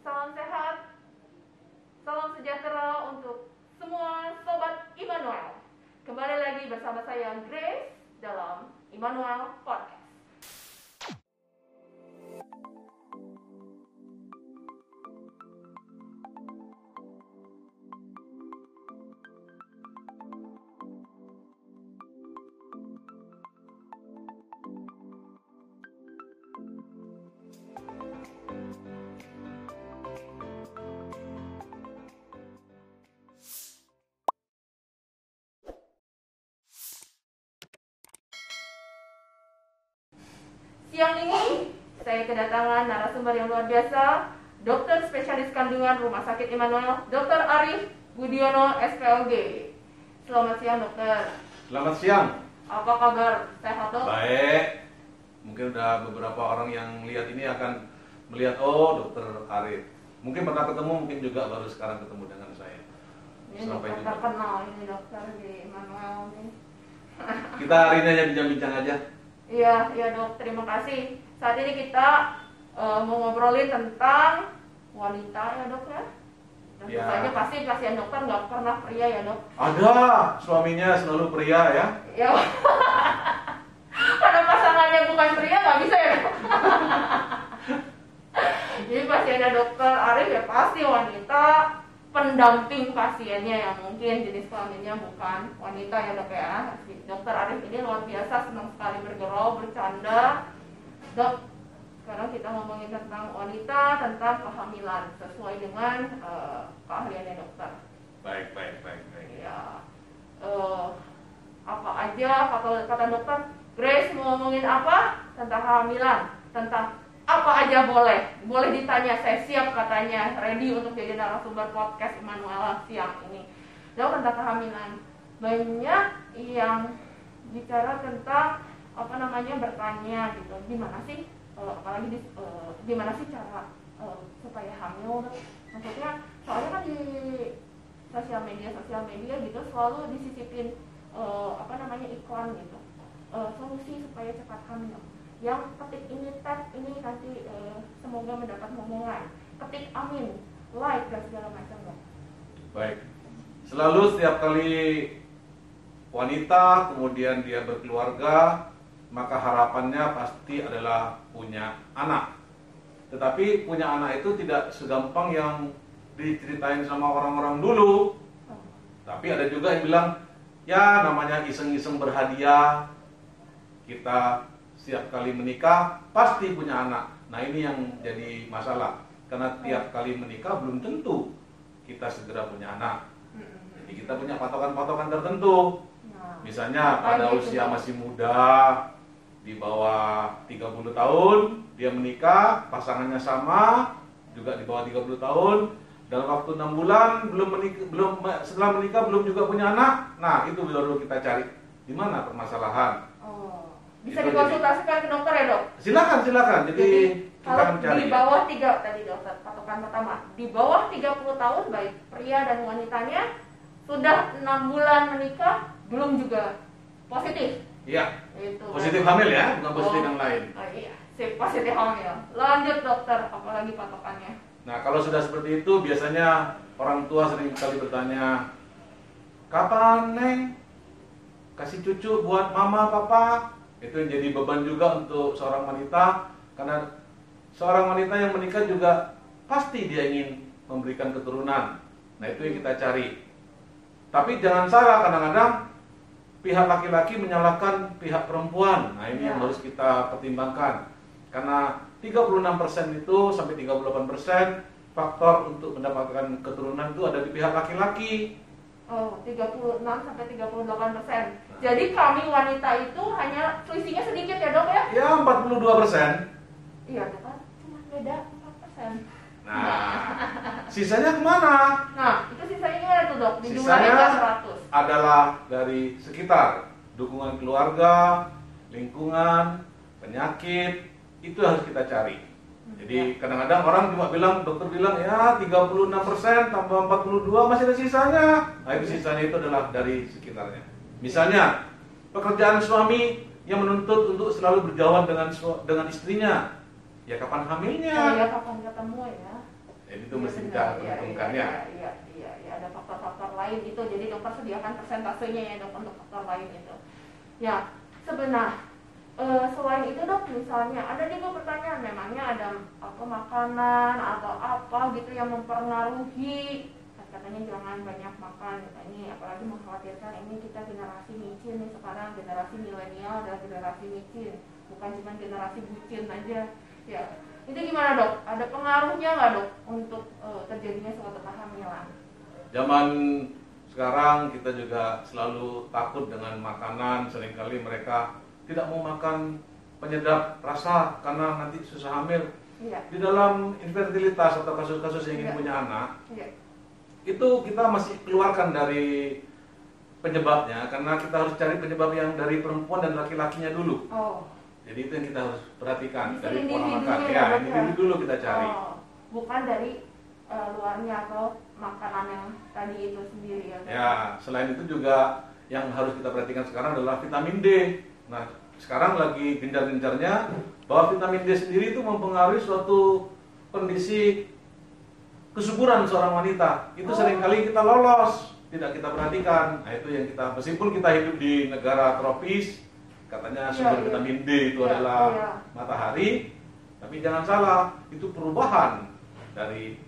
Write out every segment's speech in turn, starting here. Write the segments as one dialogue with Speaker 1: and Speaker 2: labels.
Speaker 1: salam sehat, salam sejahtera untuk semua sobat Immanuel. Kembali lagi bersama saya Grace dalam Immanuel Podcast. Siang ini saya kedatangan narasumber yang luar biasa, dokter spesialis kandungan Rumah Sakit Immanuel, Dr. Arif Budiono SPLG. Selamat siang dokter.
Speaker 2: Selamat siang.
Speaker 1: Apa kabar? Sehat dok?
Speaker 2: Baik. Mungkin udah beberapa orang yang lihat ini akan melihat oh dokter Arif. Mungkin pernah ketemu, mungkin juga baru sekarang ketemu dengan saya.
Speaker 1: Ini
Speaker 2: Sampai
Speaker 1: dokter terkenal ini dokter di Immanuel ini.
Speaker 2: Kita hari ini hanya bincang-bincang aja.
Speaker 1: Iya, iya dok, terima kasih. Saat ini kita eh, mau ngobrolin tentang wanita ya dok ya. Tentu
Speaker 2: Ya.
Speaker 1: pasti pasien dokter nggak pernah pria ya dok.
Speaker 2: Ada suaminya selalu pria ya.
Speaker 1: Ya, karena pasangannya bukan pria nggak bisa ya dok. Jadi pasiennya dokter Arif ya pasti wanita pendamping pasiennya yang mungkin jenis kelaminnya bukan wanita ya dok ya. Dokter Arif ini luar biasa senang sekali bergaul, bercanda. Dok, sekarang kita ngomongin tentang wanita, tentang kehamilan sesuai dengan eh, keahliannya dokter.
Speaker 2: Baik, baik, baik, baik.
Speaker 1: Ya, eh, apa aja kata kata dokter Grace mau ngomongin apa tentang kehamilan tentang apa aja boleh? Boleh ditanya saya siap katanya ready untuk jadi narasumber podcast Immanuel siang ini. Lalu tentang kehamilan. Banyak yang bicara tentang apa namanya bertanya gitu. Gimana sih eh, apalagi di, eh, gimana sih cara eh, supaya hamil? Maksudnya soalnya kan di sosial media sosial media gitu selalu disisipin eh, apa namanya iklan gitu. Eh, solusi supaya cepat hamil yang ketik ini tag ini nanti eh, semoga mendapat momongan ketik amin like dan segala macam dok
Speaker 2: Baik. Selalu setiap kali wanita kemudian dia berkeluarga, maka harapannya pasti adalah punya anak. Tetapi punya anak itu tidak segampang yang diceritain sama orang-orang dulu. Tapi ada juga yang bilang, ya namanya iseng-iseng berhadiah, kita setiap kali menikah pasti punya anak. Nah ini yang jadi masalah, karena tiap kali menikah belum tentu kita segera punya anak. Jadi kita punya patokan-patokan tertentu.
Speaker 1: Nah,
Speaker 2: Misalnya pada usia masih muda, di bawah 30 tahun, dia menikah, pasangannya sama, juga di bawah 30 tahun, dalam waktu enam bulan belum menikah, belum setelah menikah belum juga punya anak. Nah, itu baru kita cari di mana permasalahan.
Speaker 1: oh. Bisa dikonsultasikan ke dokter ya dok
Speaker 2: Silakan, silakan. Jadi,
Speaker 1: Jadi
Speaker 2: kita
Speaker 1: kalau
Speaker 2: mencari.
Speaker 1: di bawah tiga tadi dokter patokan pertama di bawah 30 tahun baik pria dan wanitanya sudah enam bulan menikah belum juga positif
Speaker 2: Iya,
Speaker 1: itu
Speaker 2: positif hamil ya, bukan positif
Speaker 1: Oh.
Speaker 2: yang lain.
Speaker 1: oh iya sip positif hamil lanjut dokter apalagi patokannya
Speaker 2: Nah, kalau sudah seperti itu, biasanya orang tua sering kali bertanya, kapan neng kasih cucu buat mama papa? Itu yang jadi beban juga untuk seorang wanita, karena seorang wanita yang menikah juga pasti dia ingin memberikan keturunan. Nah, itu yang kita cari. Tapi jangan salah, kadang-kadang pihak laki-laki menyalahkan pihak perempuan. Nah, ini yang
Speaker 1: Ya.
Speaker 2: harus kita pertimbangkan. Karena 36% itu sampai 38% faktor untuk mendapatkan keturunan itu ada di pihak laki-laki.
Speaker 1: oh 36 sampai 38 persen jadi kami wanita itu hanya selisihnya sedikit ya dok ya
Speaker 2: Ya 42%.
Speaker 1: iya dok kan cuma beda 4 persen
Speaker 2: Nah, sisanya ke mana?
Speaker 1: nah itu sisanya gimana tuh dok di
Speaker 2: Sisanya
Speaker 1: jumlahnya 100
Speaker 2: adalah dari sekitar dukungan keluarga, lingkungan, penyakit itu harus kita cari. Jadi kadang-kadang orang cuma bilang dokter bilang ya 36% tambah 42 masih ada sisanya. Nah itu sisanya itu adalah dari sekitarnya. Misalnya pekerjaan suami yang menuntut untuk selalu berjauhan dengan dengan istrinya. Ya kapan hamilnya?
Speaker 1: Oh ya kapan ketemu ya?
Speaker 2: Jadi itu
Speaker 1: Iya,
Speaker 2: mesti
Speaker 1: benar.
Speaker 2: kita
Speaker 1: Iya,
Speaker 2: perhitungkannya.
Speaker 1: Iya, iya, iya, iya, ada faktor-faktor lain itu. Jadi dokter sediakan persentasenya ya dok untuk faktor lain itu. Ya, sebenarnya eh, selain itu dok, misalnya ada juga pertanyaan, memangnya ada apa makanan atau apa gitu yang mempengaruhi katanya jangan banyak makan ini apalagi mengkhawatirkan ini kita generasi micin nih sekarang generasi milenial dan generasi micin bukan cuma generasi bucin aja. Ya itu gimana dok? Ada pengaruhnya nggak dok untuk eh, terjadinya suatu kehamilan?
Speaker 2: Zaman sekarang kita juga selalu takut dengan makanan, sering kali mereka tidak mau makan penyedap rasa karena nanti susah hamil.
Speaker 1: iya.
Speaker 2: Di dalam infertilitas atau kasus-kasus yang ingin
Speaker 1: Iya.
Speaker 2: punya anak,
Speaker 1: iya
Speaker 2: itu kita masih keluarkan dari penyebabnya karena kita harus cari penyebab yang dari perempuan dan laki-lakinya dulu.
Speaker 1: oh
Speaker 2: Jadi itu yang kita harus perhatikan dari pola makan.
Speaker 1: ya,
Speaker 2: Ya, individu dulu kita cari.
Speaker 1: oh, bukan dari eh, luarnya atau makanan yang tadi itu sendiri ya?
Speaker 2: Ya, selain itu juga yang harus kita perhatikan sekarang adalah vitamin D. Nah, sekarang lagi gencar-gencarnya bahwa vitamin D sendiri itu mempengaruhi suatu kondisi kesuburan seorang wanita. Itu
Speaker 1: Oh.
Speaker 2: sering kali kita lolos, tidak kita perhatikan. Nah, itu yang kita meskipun kita hidup di negara tropis, katanya
Speaker 1: Iya,
Speaker 2: sumber
Speaker 1: iya.
Speaker 2: vitamin D itu
Speaker 1: Iya,
Speaker 2: adalah matahari, tapi jangan salah, itu perubahan dari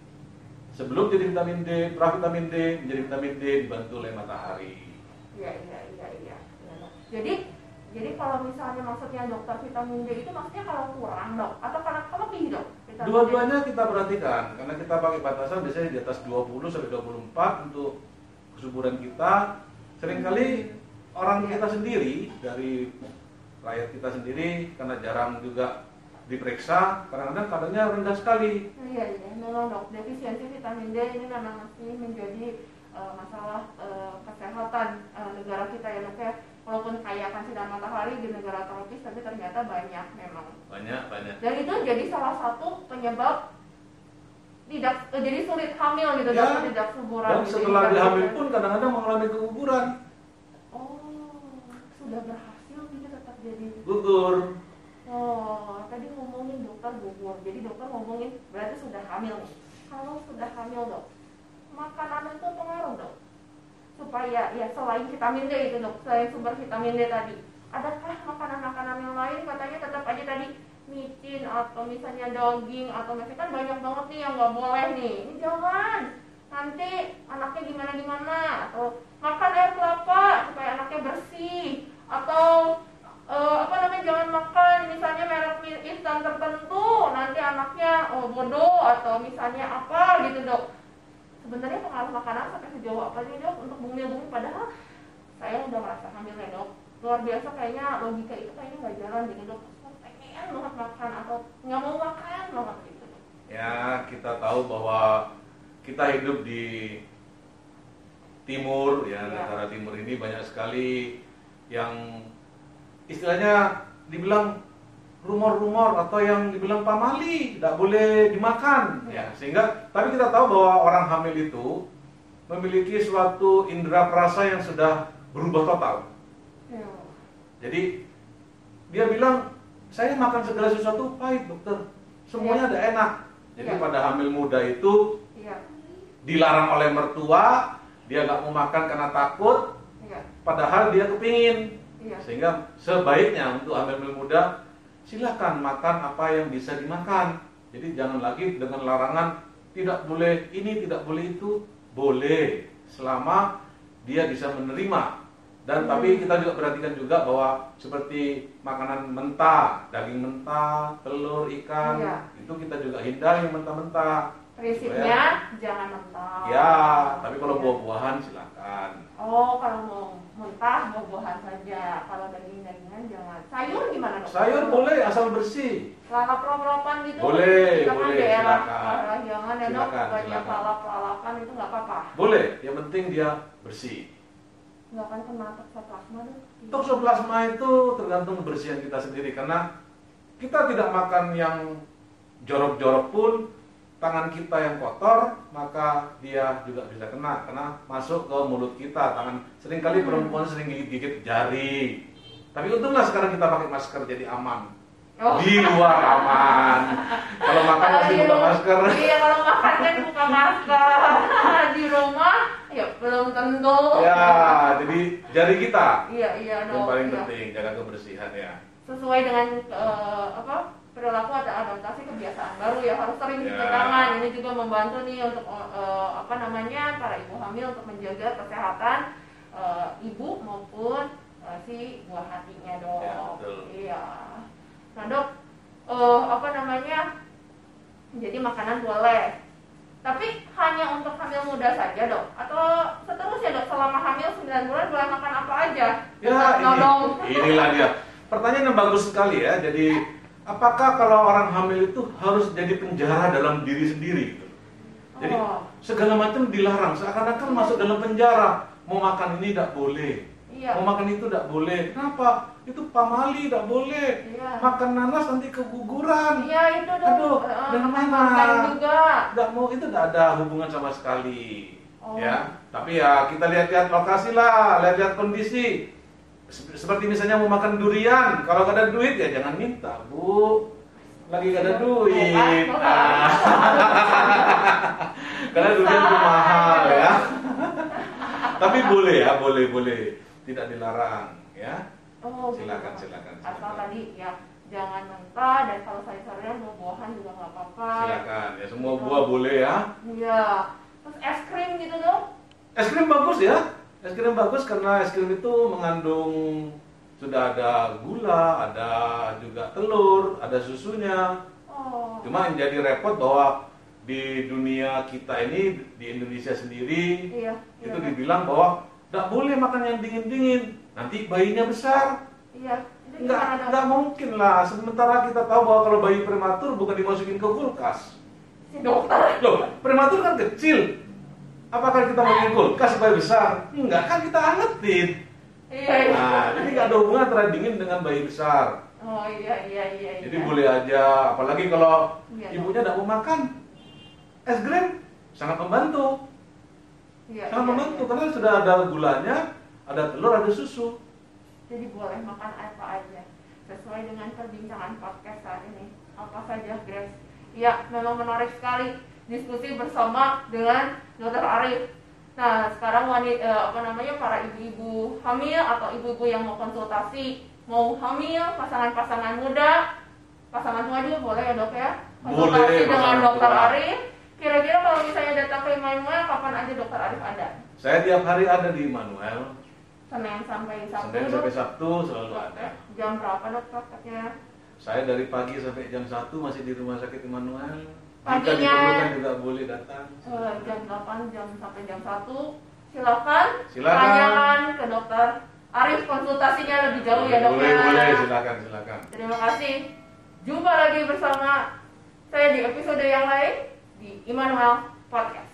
Speaker 2: sebelum jadi vitamin D, pra vitamin D menjadi vitamin D dibantu oleh matahari.
Speaker 1: Iya, iya, iya, iya. Jadi, jadi kalau misalnya maksudnya dokter vitamin D itu maksudnya kalau kurang dok, atau karena lebih dok?
Speaker 2: Dua-duanya kita perhatikan karena kita pakai batasan biasanya di atas 20 sampai 24 untuk kesuburan kita. Seringkali orang kita sendiri dari rakyat kita sendiri karena jarang juga diperiksa, kadang-kadang kadarnya rendah sekali.
Speaker 1: Iya, iya, memang dok. Defisiensi vitamin D ini memang masih menjadi eh, masalah eh, kesehatan eh, negara kita ya dok ya. Walaupun kaya akan sinar matahari di negara tropis, tapi ternyata banyak memang.
Speaker 2: Banyak, banyak.
Speaker 1: Dan itu jadi salah satu penyebab tidak eh, jadi sulit hamil gitu
Speaker 2: Ya,
Speaker 1: tidak suburan.
Speaker 2: Dan
Speaker 1: gitu,
Speaker 2: setelah dihamil pun kadang-kadang mengalami keguguran,
Speaker 1: Oh, sudah berhasil gitu tetap jadi.
Speaker 2: gugur.
Speaker 1: Oh, tadi ngomongin dokter gugur. Jadi dokter ngomongin berarti sudah hamil nih. Kalau sudah hamil dok, makanan itu pengaruh dok. Supaya ya selain vitamin D itu dok, selain sumber vitamin D tadi, adakah makanan-makanan yang lain? Katanya tetap aja tadi micin atau misalnya daging atau misalnya kan banyak banget nih yang nggak boleh nih. Ini jangan. Nanti anaknya gimana gimana atau makan air kelapa supaya anaknya bersih. Atau eh, apa namanya jangan makan misalnya merek instan tertentu. Nanti anaknya oh, bodoh atau misalnya apa gitu dok sebenarnya pengaruh makanan sampai sejauh apa sih dok? Untuk bumi-bumi padahal saya udah merasa hamil ya dok. Luar biasa kayaknya logika itu kayaknya nggak jalan gitu dok. Pengen banget makan atau nggak mau makan banget gitu.
Speaker 2: Ya, kita tahu bahwa kita hidup di timur ya,
Speaker 1: Ya.
Speaker 2: negara timur ini banyak sekali yang istilahnya dibilang rumor-rumor atau yang dibilang pamali tidak boleh dimakan. Ya. Sehingga tapi kita tahu bahwa orang hamil itu memiliki suatu indera perasa yang sudah berubah total.
Speaker 1: Ya.
Speaker 2: jadi dia bilang saya makan segala sesuatu pahit dokter. Semuanya ada enak. Jadi
Speaker 1: Ya.
Speaker 2: pada hamil muda itu
Speaker 1: iya
Speaker 2: dilarang oleh mertua dia nggak mau makan karena takut.
Speaker 1: Iya
Speaker 2: padahal dia kepingin.
Speaker 1: Iya
Speaker 2: sehingga sebaiknya untuk hamil muda silakan makan apa yang bisa dimakan jadi jangan lagi dengan larangan tidak boleh ini tidak boleh itu boleh selama dia bisa menerima dan tapi
Speaker 1: Hmm.
Speaker 2: kita juga perhatikan juga bahwa seperti makanan mentah daging mentah telur ikan
Speaker 1: Iya.
Speaker 2: itu kita juga hindari mentah-mentah
Speaker 1: prinsipnya jangan mentah
Speaker 2: ya tapi kalau
Speaker 1: Iya.
Speaker 2: buah-buahan silakan
Speaker 1: Oh, kalau mau mentah buah-buahan saja. Kalau daging-dagingan jangan. Sayur gimana dok?
Speaker 2: sayur boleh asal bersih
Speaker 1: Lalap-lalapan gitu.
Speaker 2: Boleh,
Speaker 1: Kita kan
Speaker 2: boleh,
Speaker 1: daerah
Speaker 2: silakan.
Speaker 1: jangan ya dok. Banyak
Speaker 2: silakan.
Speaker 1: lalap-lalapan itu nggak apa-apa.
Speaker 2: boleh yang penting dia bersih
Speaker 1: Nggak akan kena toksoplasma dok.
Speaker 2: Toksoplasma itu tergantung kebersihan kita sendiri karena kita tidak makan yang jorok-jorok pun tangan kita yang kotor maka dia juga bisa kena karena masuk ke mulut kita tangan sering kali
Speaker 1: Hmm.
Speaker 2: perempuan sering gigit-gigit jari tapi untunglah sekarang kita pakai masker jadi aman
Speaker 1: Oh.
Speaker 2: di luar aman kalau makan masih
Speaker 1: di
Speaker 2: buka masker
Speaker 1: Iya kalau makan paten buka masker di rumah ya belum tentu
Speaker 2: Ya, jadi jari kita
Speaker 1: iya iya
Speaker 2: yang
Speaker 1: dong
Speaker 2: paling
Speaker 1: iya.
Speaker 2: penting jaga kebersihan ya.
Speaker 1: sesuai dengan eh, apa perilaku atau adaptasi kebiasaan baru ya harus sering cuci Ini juga membantu nih untuk eh, apa namanya para ibu hamil untuk menjaga kesehatan eh, ibu maupun eh, si buah hatinya dok
Speaker 2: Ya, betul.
Speaker 1: iya nah dok eh, apa namanya jadi makanan boleh tapi hanya untuk hamil muda saja dok atau seterusnya dok selama hamil 9 bulan boleh makan apa aja
Speaker 2: Ya, ini, inilah dia. Pertanyaan yang bagus sekali ya. Jadi, apakah kalau orang hamil itu harus jadi penjara dalam diri sendiri? gitu? Jadi,
Speaker 1: Oh.
Speaker 2: segala macam dilarang. Seakan-akan masuk dalam penjara. Mau makan ini tidak boleh.
Speaker 1: Iya.
Speaker 2: Mau makan itu tidak boleh. Kenapa? Itu pamali tidak boleh.
Speaker 1: Iya.
Speaker 2: Makan nanas nanti keguguran.
Speaker 1: Iya itu dong.
Speaker 2: Aduh, dan
Speaker 1: makan
Speaker 2: mana? Nggak mau itu tidak ada hubungan sama sekali.
Speaker 1: Oh.
Speaker 2: Ya, tapi ya kita lihat-lihat lokasi lah, lihat-lihat kondisi. Sep- Seperti misalnya mau makan durian, kalau nggak ada duit ya jangan minta, Bu. Lagi nggak ada duit.
Speaker 1: Bukan,
Speaker 2: Nah. Karena durian itu mahal ya. Tapi boleh ya, boleh boleh, tidak dilarang ya.
Speaker 1: Oh, gitu.
Speaker 2: Silakan, silakan,
Speaker 1: Asal
Speaker 2: silakan.
Speaker 1: tadi ya jangan mentah dan kalau sayur-sayuran buah-buahan juga nggak apa-apa.
Speaker 2: Silakan ya, semua buah boleh ya.
Speaker 1: Iya. Terus es krim gitu dong?
Speaker 2: Es krim bagus ya. Es krim bagus karena es krim itu mengandung sudah ada gula, ada juga telur, ada susunya.
Speaker 1: Oh.
Speaker 2: Cuma yang jadi repot bahwa di dunia kita ini di Indonesia sendiri
Speaker 1: Iya.
Speaker 2: itu
Speaker 1: iya.
Speaker 2: dibilang bahwa tidak boleh makan yang dingin-dingin. Nanti bayinya besar.
Speaker 1: Iya. Itu
Speaker 2: Nggak, nggak mungkin lah. Sementara kita tahu bahwa kalau bayi prematur bukan dimasukin ke kulkas.
Speaker 1: Si dokter.
Speaker 2: Loh, prematur kan kecil. Apakah kita masukin kulkas supaya besar? Enggak, kan kita angetin.
Speaker 1: Iya. iya.
Speaker 2: Nah, jadi nggak ada hubungan antara dingin dengan bayi besar.
Speaker 1: Oh iya iya iya.
Speaker 2: Jadi
Speaker 1: iya.
Speaker 2: boleh aja, apalagi kalau
Speaker 1: Iya,
Speaker 2: ibunya tidak mau makan. Es krim sangat membantu.
Speaker 1: Iya,
Speaker 2: Sangat
Speaker 1: iya,
Speaker 2: membantu
Speaker 1: iya.
Speaker 2: karena sudah ada gulanya, ada telur, ada susu.
Speaker 1: Jadi boleh makan apa aja sesuai dengan perbincangan podcast saat ini. Apa saja, Grace? Ya, memang menarik sekali diskusi bersama dengan Dr. Arif. Nah, sekarang wanita apa namanya para ibu-ibu hamil atau ibu-ibu yang mau konsultasi, mau hamil, pasangan-pasangan muda, pasangan tua juga boleh ya dok ya? Konsultasi
Speaker 2: Boleh,
Speaker 1: dengan Dokter. Arif. Kira-kira kalau misalnya datang ke Immanuel, kapan aja Dokter Arif ada?
Speaker 2: Saya tiap hari ada di Manuel,
Speaker 1: Senin sampai Sabtu.
Speaker 2: Senin sampai Sabtu selalu ada.
Speaker 1: Jam berapa dok prakteknya?
Speaker 2: Saya dari pagi sampai jam 1 masih di rumah sakit Immanuel.
Speaker 1: Paginya-
Speaker 2: juga boleh datang.
Speaker 1: Eh, jam 8 jam sampai jam 1 silakan
Speaker 2: Silakan.
Speaker 1: tanyakan ke dokter Arif konsultasinya lebih jauh ya dok
Speaker 2: boleh,
Speaker 1: ya.
Speaker 2: boleh, silakan, silakan.
Speaker 1: Terima kasih. Jumpa lagi bersama saya di episode yang lain di Immanuel Podcast.